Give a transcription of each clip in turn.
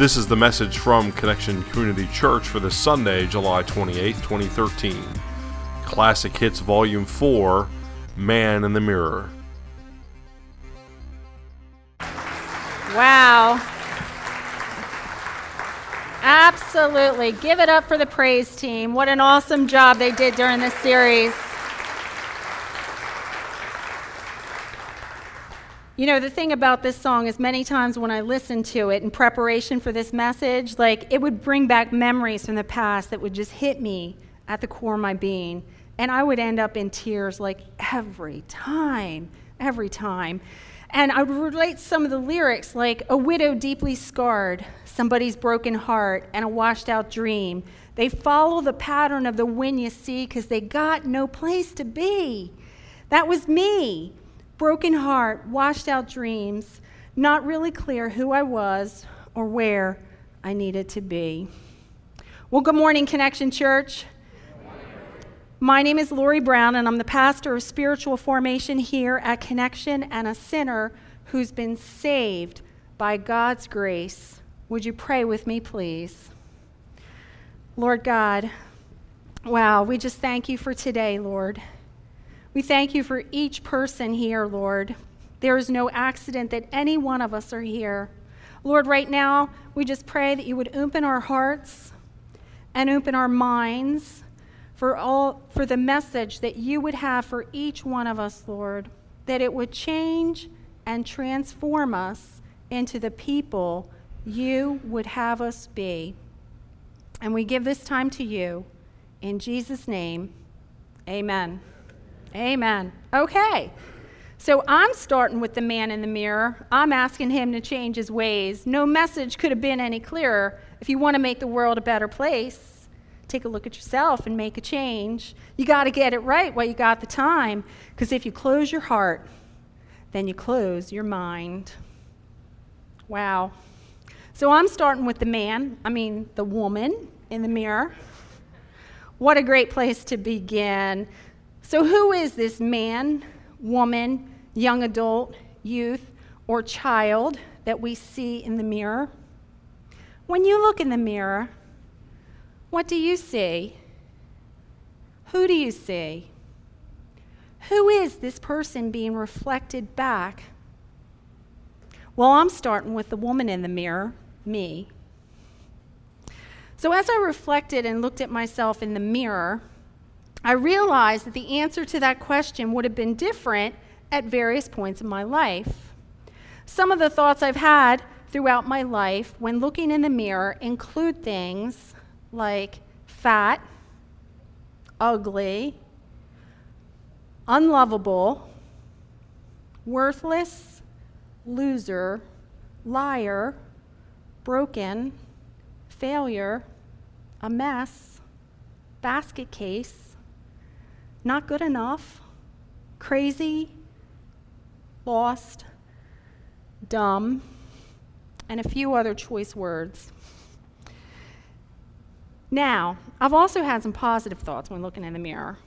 This is the message from Connection Community Church for this Sunday, July 28, 2013. Classic Hits Volume 4 Man in the Mirror. Wow. Absolutely. Give it up for the praise team. What an awesome job they did during this series. You know, the thing about this song is many times when I listen to it in preparation for this message, like it would bring back memories from the past that would just hit me at the core of my being. And I would end up in tears like every time, every time. And I would relate some of the lyrics like a widow deeply scarred, somebody's broken heart, and a washed out dream. They follow the pattern of the wind you see because they got no place to be. That was me broken heart, washed out dreams, not really clear who I was or where I needed to be. Well, good morning, Connection Church. My name is Lori Brown, and I'm the pastor of spiritual formation here at Connection and a sinner who's been saved by God's grace. Would you pray with me, please? Lord God, wow, we just thank you for today, Lord. We thank you for each person here, Lord. There is no accident that any one of us are here. Lord, right now, we just pray that you would open our hearts and open our minds for all for the message that you would have for each one of us, Lord, that it would change and transform us into the people you would have us be. And we give this time to you in Jesus name. Amen. Amen. Okay. So I'm starting with the man in the mirror. I'm asking him to change his ways. No message could have been any clearer. If you want to make the world a better place, take a look at yourself and make a change. You got to get it right while you got the time. Because if you close your heart, then you close your mind. Wow. So I'm starting with the man, I mean, the woman in the mirror. What a great place to begin. So, who is this man, woman, young adult, youth, or child that we see in the mirror? When you look in the mirror, what do you see? Who do you see? Who is this person being reflected back? Well, I'm starting with the woman in the mirror, me. So, as I reflected and looked at myself in the mirror, I realized that the answer to that question would have been different at various points in my life. Some of the thoughts I've had throughout my life when looking in the mirror include things like fat, ugly, unlovable, worthless, loser, liar, broken, failure, a mess, basket case, not good enough, crazy, lost, dumb, and a few other choice words. Now, I've also had some positive thoughts when looking in the mirror.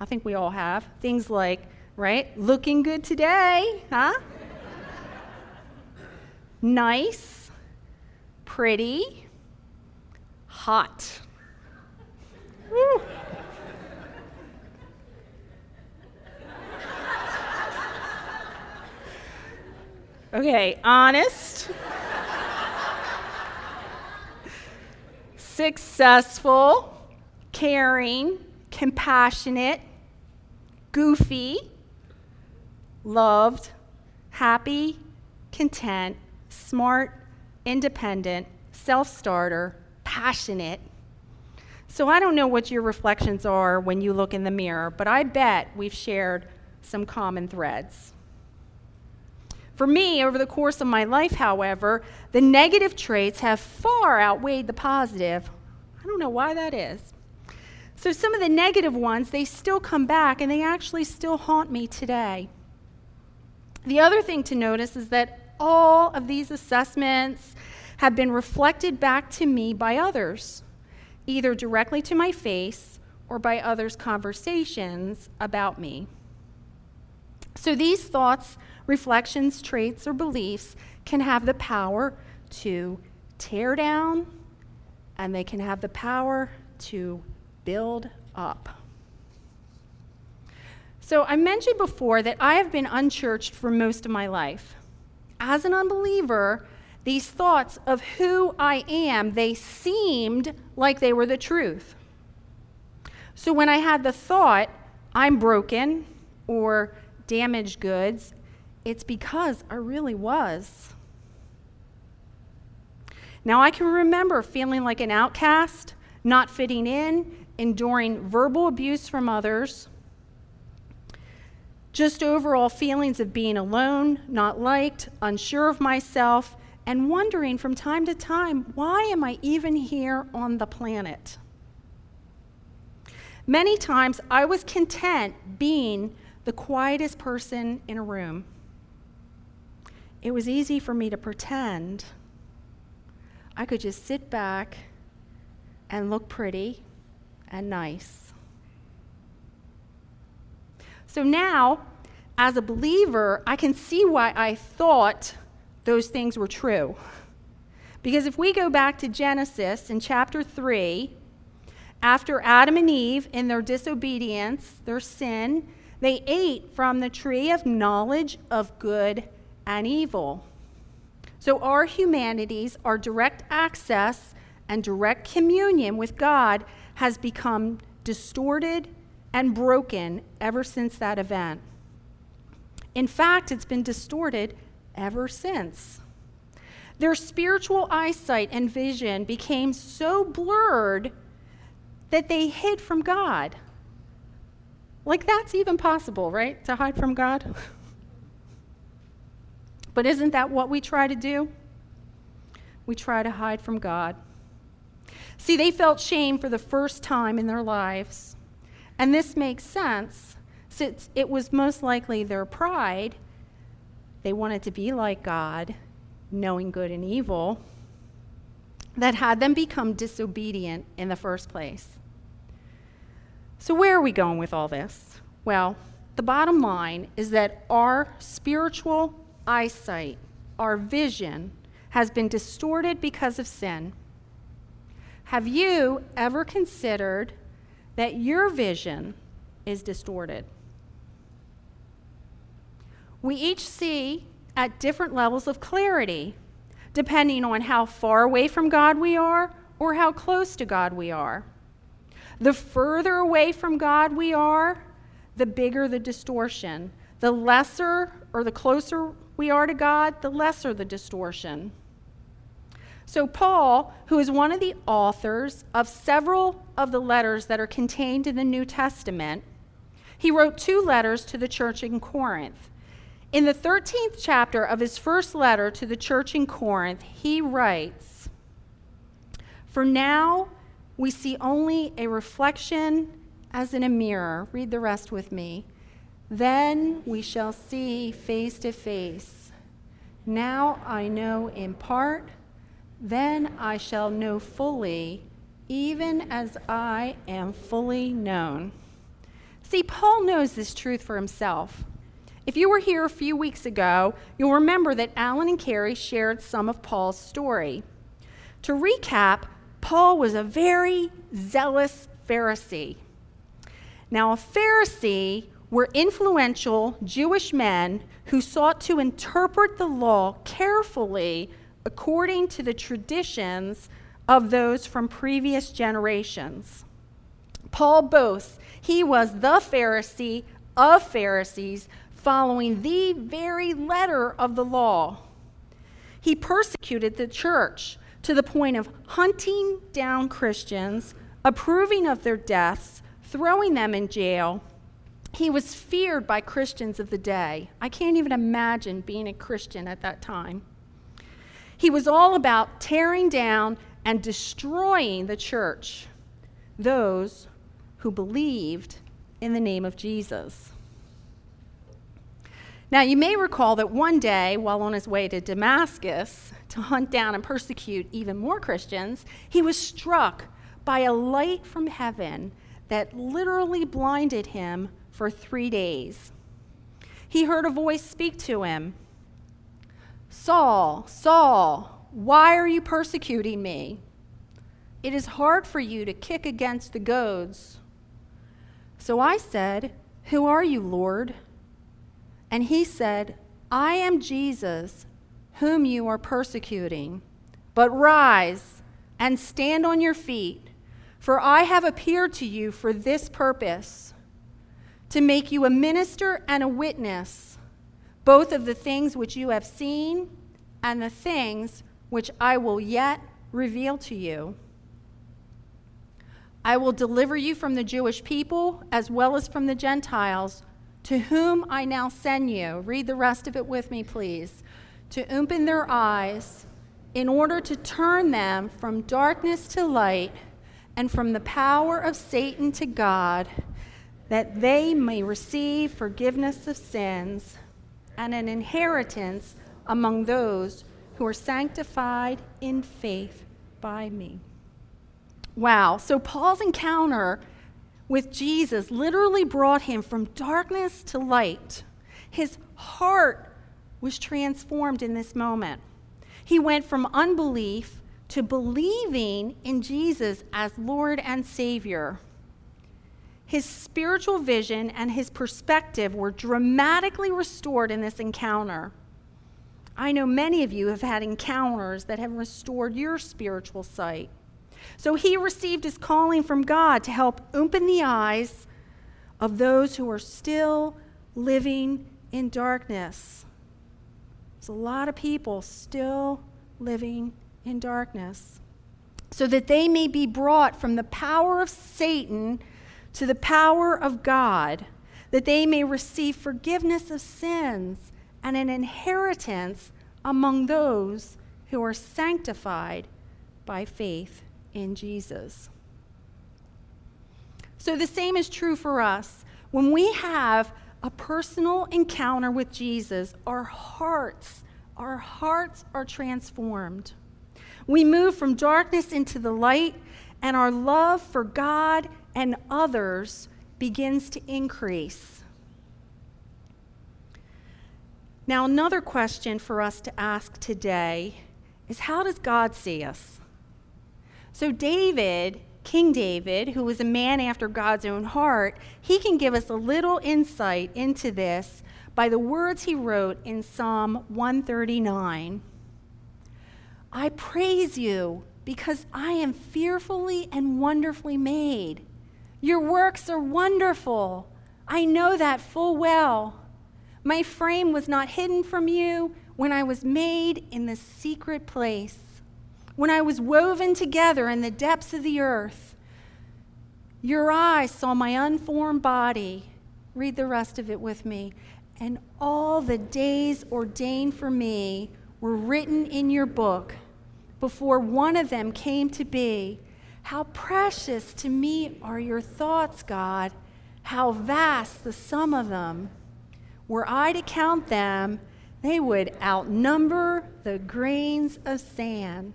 I think we all have. Things like, right, looking good today, huh? nice, pretty, hot. Okay, honest, successful, caring, compassionate, goofy, loved, happy, content, smart, independent, self starter, passionate. So I don't know what your reflections are when you look in the mirror, but I bet we've shared some common threads. For me, over the course of my life, however, the negative traits have far outweighed the positive. I don't know why that is. So some of the negative ones, they still come back and they actually still haunt me today. The other thing to notice is that all of these assessments have been reflected back to me by others, either directly to my face or by others' conversations about me. So these thoughts reflections, traits, or beliefs can have the power to tear down and they can have the power to build up. So, I mentioned before that I have been unchurched for most of my life. As an unbeliever, these thoughts of who I am, they seemed like they were the truth. So when I had the thought, I'm broken or damaged goods, it's because I really was. Now I can remember feeling like an outcast, not fitting in, enduring verbal abuse from others, just overall feelings of being alone, not liked, unsure of myself, and wondering from time to time, why am I even here on the planet? Many times I was content being the quietest person in a room. It was easy for me to pretend I could just sit back and look pretty and nice. So now, as a believer, I can see why I thought those things were true. Because if we go back to Genesis in chapter 3, after Adam and Eve, in their disobedience, their sin, they ate from the tree of knowledge of good and evil. So, our humanities, our direct access and direct communion with God has become distorted and broken ever since that event. In fact, it's been distorted ever since. Their spiritual eyesight and vision became so blurred that they hid from God. Like, that's even possible, right? To hide from God? But isn't that what we try to do? We try to hide from God. See, they felt shame for the first time in their lives. And this makes sense since it was most likely their pride. They wanted to be like God, knowing good and evil, that had them become disobedient in the first place. So, where are we going with all this? Well, the bottom line is that our spiritual eyesight, our vision, has been distorted because of sin. Have you ever considered that your vision is distorted? We each see at different levels of clarity, depending on how far away from God we are or how close to God we are. The further away from God we are, the bigger the distortion. The lesser or the closer we are to God, the lesser the distortion. So, Paul, who is one of the authors of several of the letters that are contained in the New Testament, he wrote two letters to the church in Corinth. In the 13th chapter of his first letter to the church in Corinth, he writes For now we see only a reflection as in a mirror. Read the rest with me. Then we shall see face to face. Now I know in part, then I shall know fully, even as I am fully known. See, Paul knows this truth for himself. If you were here a few weeks ago, you'll remember that Alan and Carrie shared some of Paul's story. To recap, Paul was a very zealous Pharisee. Now, a Pharisee were influential Jewish men who sought to interpret the law carefully according to the traditions of those from previous generations. Paul boasts he was the Pharisee of Pharisees, following the very letter of the law. He persecuted the church to the point of hunting down Christians, approving of their deaths, throwing them in jail, he was feared by Christians of the day. I can't even imagine being a Christian at that time. He was all about tearing down and destroying the church, those who believed in the name of Jesus. Now, you may recall that one day, while on his way to Damascus to hunt down and persecute even more Christians, he was struck by a light from heaven that literally blinded him for three days. He heard a voice speak to him Saul, Saul, Why are you persecuting me? It is hard for you to kick against the goads. So I said, Who are you, Lord? And he said, I am Jesus, whom you are persecuting. But rise and stand on your feet, for I have appeared to you for this purpose to make you a minister and a witness, both of the things which you have seen and the things which I will yet reveal to you. I will deliver you from the Jewish people as well as from the Gentiles, to whom I now send you. Read the rest of it with me, please. To open their eyes in order to turn them from darkness to light and from the power of Satan to God, that they may receive forgiveness of sins and an inheritance among those who are sanctified in faith by me. Wow. So Paul's encounter with Jesus literally brought him from darkness to light. His heart was transformed in this moment. He went from unbelief to believing in Jesus as Lord and Savior. His spiritual vision and his perspective were dramatically restored in this encounter. I know many of you have had encounters that have restored your spiritual sight. So he received his calling from God to help open the eyes of those who are still living in darkness. There's a lot of people still living in darkness. So that they may be brought from the power of Satan to the power of God, that they may receive forgiveness of sins and an inheritance among those who are sanctified by faith in Jesus. So the same is true for us. When we have a personal encounter with Jesus, our hearts, our hearts are transformed. We move from darkness into the light, and our love for God and others begins to increase. Now, another question for us to ask today is how does God see us? So, David, King David, who was a man after God's own heart, he can give us a little insight into this by the words he wrote in Psalm 139 I praise you because I am fearfully and wonderfully made. Your works are wonderful. I know that full well. My frame was not hidden from you when I was made in the secret place when I was woven together in the depths of the earth. Your eyes saw my unformed body. Read the rest of it with me. And all the days ordained for me were written in your book before one of them came to be. How precious to me are your thoughts, God. How vast the sum of them. Were I to count them, they would outnumber the grains of sand.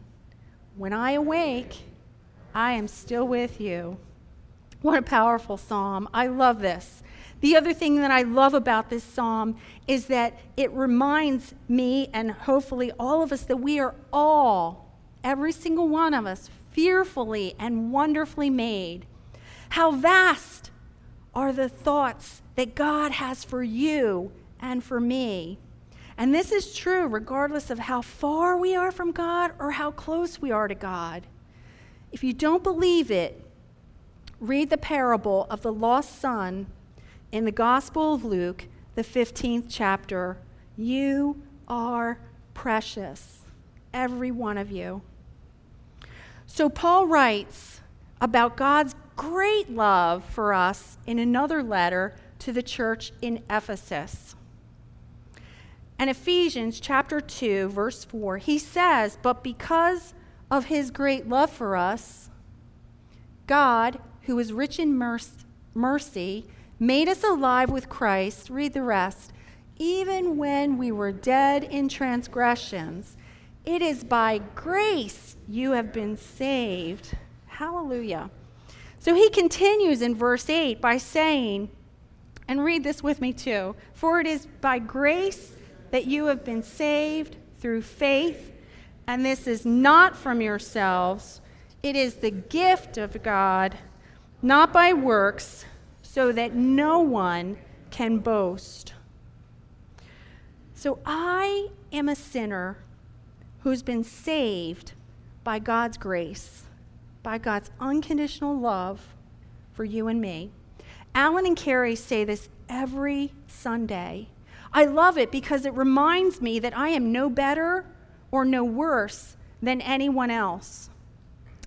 When I awake, I am still with you. What a powerful psalm. I love this. The other thing that I love about this psalm is that it reminds me and hopefully all of us that we are all, every single one of us, fearfully and wonderfully made. How vast are the thoughts that God has for you and for me. And this is true regardless of how far we are from God or how close we are to God. If you don't believe it, read the parable of the lost son in the Gospel of Luke, the 15th chapter. You are precious, every one of you. So, Paul writes about God's great love for us in another letter to the church in Ephesus. And Ephesians chapter 2, verse 4, he says, But because of his great love for us, God, who is rich in mercy, made us alive with Christ. Read the rest. Even when we were dead in transgressions, it is by grace you have been saved. Hallelujah. So he continues in verse 8 by saying, and read this with me too, for it is by grace that you have been saved through faith, And this is not from yourselves, it is the gift of God, not by works, so that no one can boast. So I am a sinner who's been saved by God's grace, by God's unconditional love for you and me. Alan and Carrie say this every Sunday. I love it because it reminds me that I am no better or no worse than anyone else.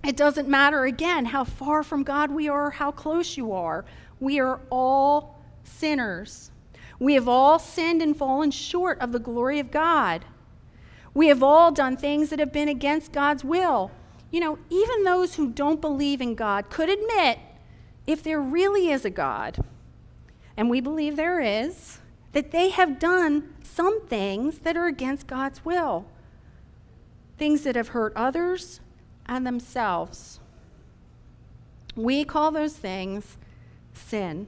It doesn't matter, again, how far from God we are, how close you are. We are all sinners. We have all sinned and fallen short of the glory of God. We have all done things that have been against God's will. You know, even those who don't believe in God could admit if there really is a God, and we believe there is, that they have done some things that are against God's will, things that have hurt others and themselves. We call those things sin.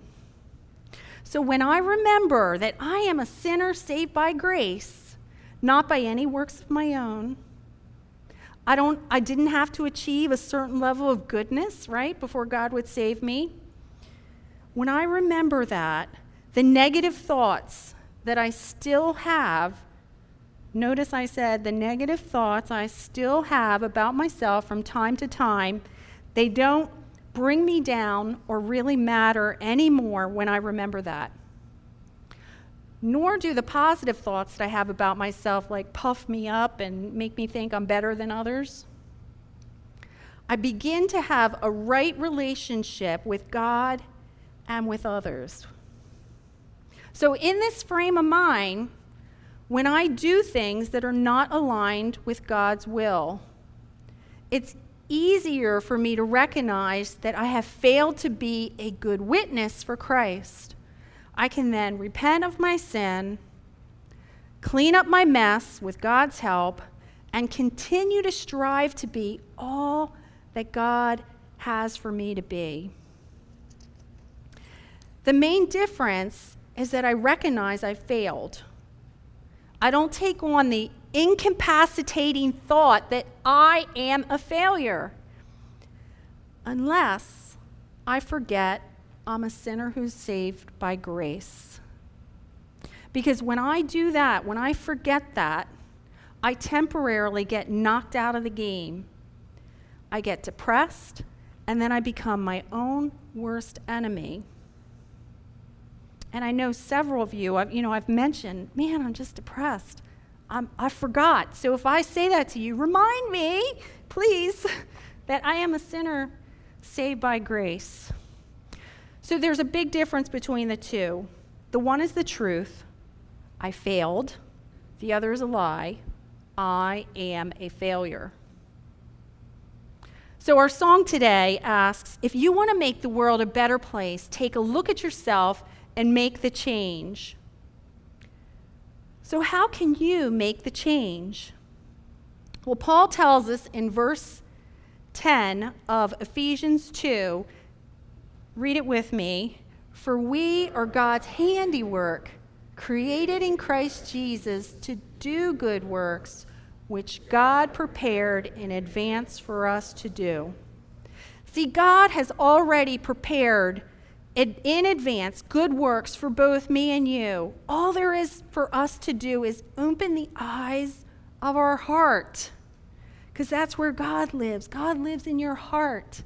So when I remember that I am a sinner saved by grace, not by any works of my own, I don't I didn't have to achieve a certain level of goodness, right, before God would save me. When I remember that, the negative thoughts that I still have, notice I said the negative thoughts I still have about myself from time to time, they don't bring me down or really matter anymore when I remember that. Nor do the positive thoughts that I have about myself like puff me up and make me think I'm better than others. I begin to have a right relationship with God and with others. So, in this frame of mind, when I do things that are not aligned with God's will, it's easier for me to recognize that I have failed to be a good witness for Christ. I can then repent of my sin, clean up my mess with God's help, and continue to strive to be all that God has for me to be. The main difference is that I recognize I failed. I don't take on the incapacitating thought that I am a failure unless I forget I'm a sinner who's saved by grace. Because when I do that, when I forget that, I temporarily get knocked out of the game. I get depressed, and then I become my own worst enemy. And I know several of you, I've, you know, I've mentioned, man, I'm just depressed. I'm, I forgot. So if I say that to you, remind me, please, that I am a sinner saved by grace. So there's a big difference between the two. The one is the truth I failed, the other is a lie I am a failure. So, our song today asks if you want to make the world a better place, take a look at yourself and make the change. So, how can you make the change? Well, Paul tells us in verse 10 of Ephesians 2, read it with me. For we are God's handiwork, created in Christ Jesus to do good works, which God prepared in advance for us to do. See, God has already prepared in advance good works for both me and you. All there is for us to do is open the eyes of our heart because that's where God lives. God lives in your heart.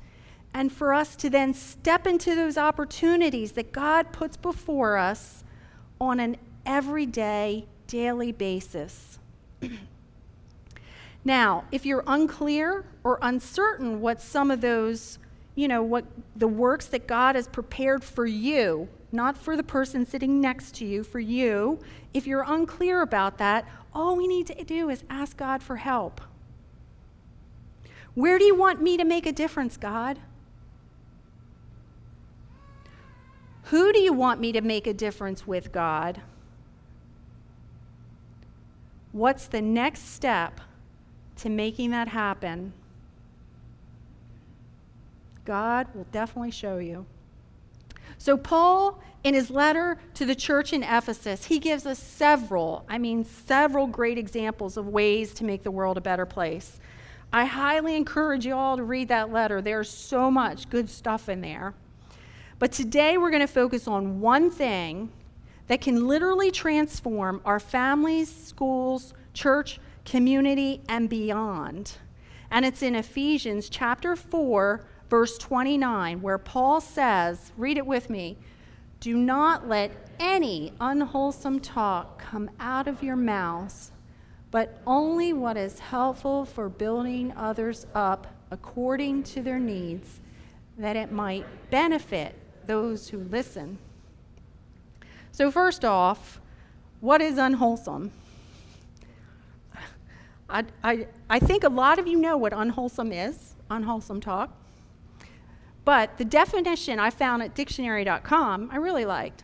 And for us to then step into those opportunities that God puts before us on an everyday, daily basis. now, if you're unclear or uncertain what some of those you know, what the works that God has prepared for you, not for the person sitting next to you, for you. If you're unclear about that, all we need to do is ask God for help. Where do you want me to make a difference, God? Who do you want me to make a difference with, God? What's the next step to making that happen? God will definitely show you. So, Paul, in his letter to the church in Ephesus, he gives us several, I mean, several great examples of ways to make the world a better place. I highly encourage you all to read that letter. There's so much good stuff in there. But today we're going to focus on one thing that can literally transform our families, schools, church, community, and beyond. And it's in Ephesians chapter 4, verse 29, where Paul says, read it with me, do not let any unwholesome talk come out of your mouths, but only what is helpful for building others up according to their needs, that it might benefit those who listen. So, first off, what is unwholesome? I, I, I think a lot of you know what unwholesome is, unwholesome talk. But the definition I found at dictionary.com, I really liked.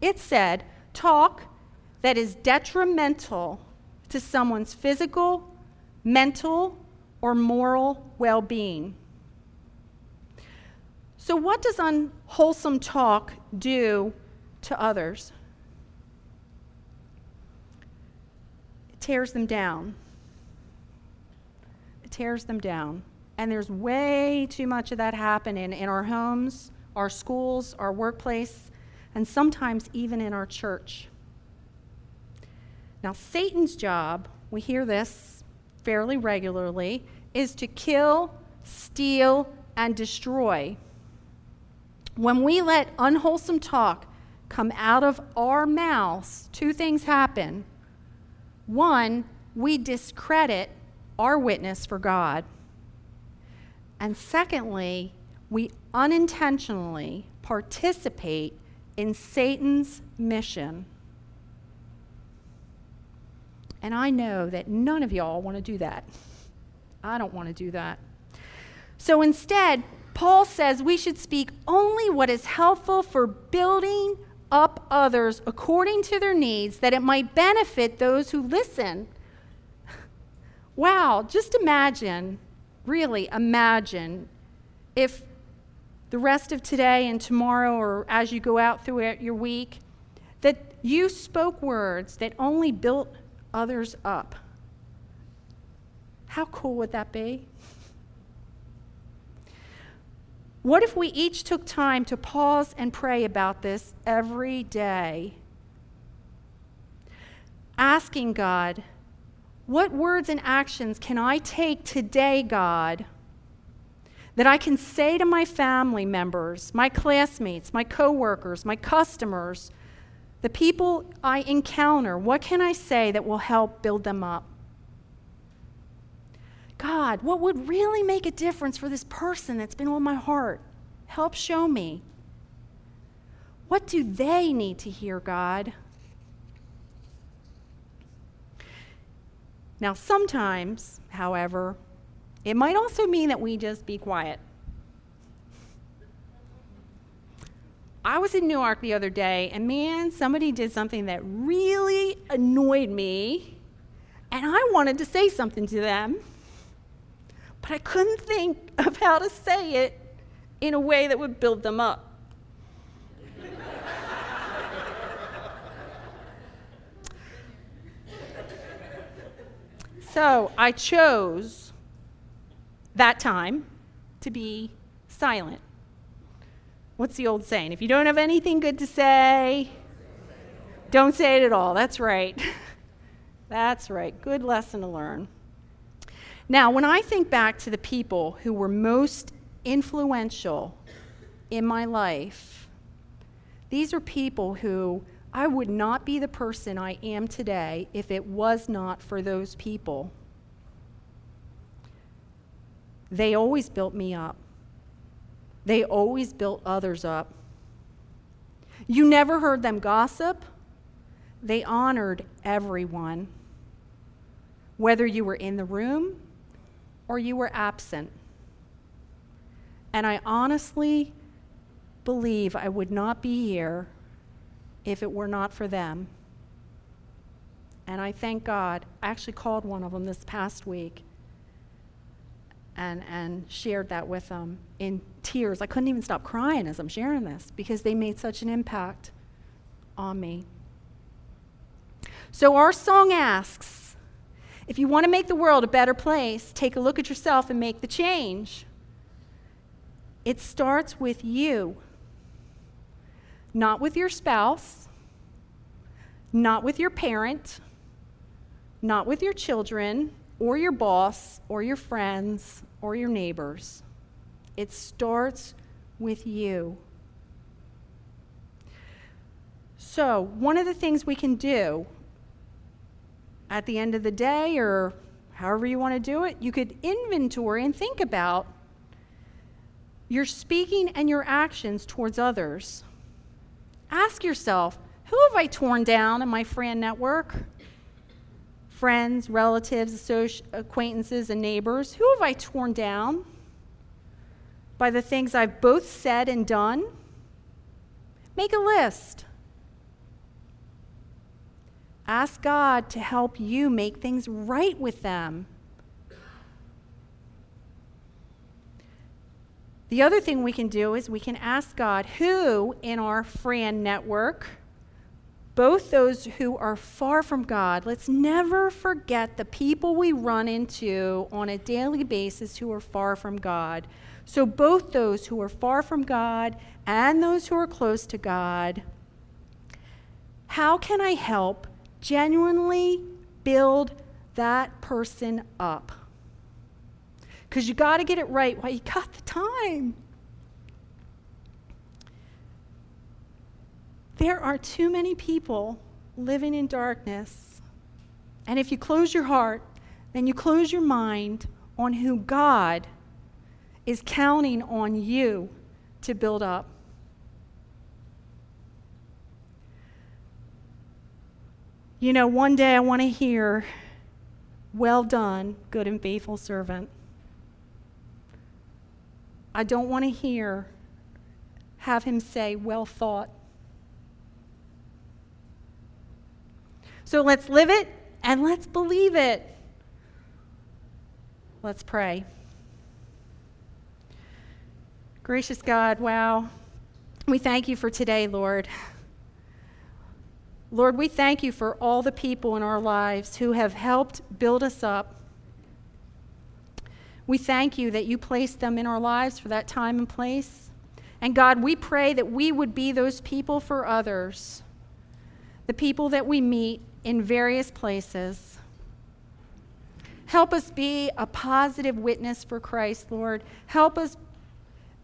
It said, talk that is detrimental to someone's physical, mental, or moral well being. So, what does unwholesome talk do to others? It tears them down. It tears them down. And there's way too much of that happening in our homes, our schools, our workplace, and sometimes even in our church. Now, Satan's job, we hear this fairly regularly, is to kill, steal, and destroy. When we let unwholesome talk come out of our mouths, two things happen. One, we discredit our witness for God. And secondly, we unintentionally participate in Satan's mission. And I know that none of y'all want to do that. I don't want to do that. So instead, Paul says we should speak only what is helpful for building up others according to their needs, that it might benefit those who listen. Wow, just imagine, really imagine, if the rest of today and tomorrow, or as you go out throughout your week, that you spoke words that only built others up. How cool would that be? What if we each took time to pause and pray about this every day? Asking God, what words and actions can I take today, God, that I can say to my family members, my classmates, my coworkers, my customers, the people I encounter, what can I say that will help build them up? God, what would really make a difference for this person that's been on my heart? Help show me. What do they need to hear, God? Now, sometimes, however, it might also mean that we just be quiet. I was in Newark the other day, and man, somebody did something that really annoyed me, and I wanted to say something to them but I couldn't think of how to say it in a way that would build them up. so I chose that time to be silent. What's the old saying? If you don't have anything good to say, don't say it at all. That's right. That's right. Good lesson to learn. Now, when I think back to the people who were most influential in my life, these are people who I would not be the person I am today if it was not for those people. They always built me up, they always built others up. You never heard them gossip, they honored everyone. Whether you were in the room or you were absent. And I honestly believe I would not be here if it were not for them. And I thank God. I actually called one of them this past week. and, and shared that with them in tears. I couldn't even stop crying as I'm sharing this because they made such an impact on me. So, our song asks if you want to make the world a better place, take a look at yourself and make the change. It starts with you, not with your spouse, not with your parent, not with your children, or your boss, or your friends, or your neighbors. It starts with you. So, one of the things we can do at the end of the day, or however you want to do it, you could inventory and think about your speaking and your actions towards others. Ask yourself who have I torn down in my friend network? Friends, relatives, associ- acquaintances, and neighbors. Who have I torn down by the things I've both said and done? Make a list. Ask God to help you make things right with them. The other thing we can do is we can ask God who in our friend network, both those who are far from God, let's never forget the people we run into on a daily basis who are far from God. So, both those who are far from God and those who are close to God, how can I help genuinely build that person up. Because you got to get it right while you got the time. There are too many people living in darkness. And if you close your heart, then you close your mind on who God is counting on you to build up. You know, one day I want to hear, Well done, good and faithful servant. I don't want to hear, have him say, Well thought. So let's live it and let's believe it. Let's pray. Gracious God, wow. We thank you for today, Lord. Lord, we thank you for all the people in our lives who have helped build us up. We thank you that you placed them in our lives for that time and place. And God, we pray that we would be those people for others, the people that we meet in various places. Help us be a positive witness for Christ, Lord. Help us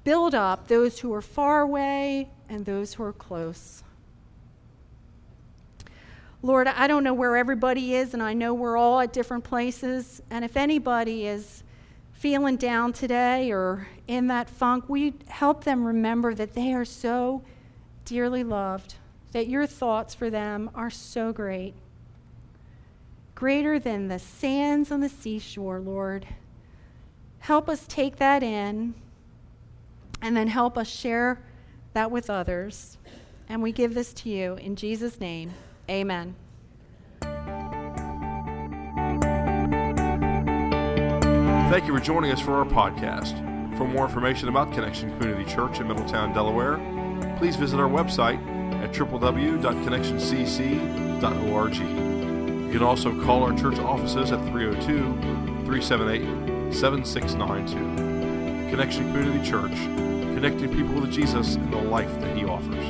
build up those who are far away and those who are close. Lord, I don't know where everybody is, and I know we're all at different places. And if anybody is feeling down today or in that funk, we help them remember that they are so dearly loved, that your thoughts for them are so great. Greater than the sands on the seashore, Lord. Help us take that in and then help us share that with others. And we give this to you in Jesus' name. Amen. Thank you for joining us for our podcast. For more information about Connection Community Church in Middletown, Delaware, please visit our website at www.connectioncc.org. You can also call our church offices at 302 378 7692. Connection Community Church, connecting people with Jesus and the life that He offers.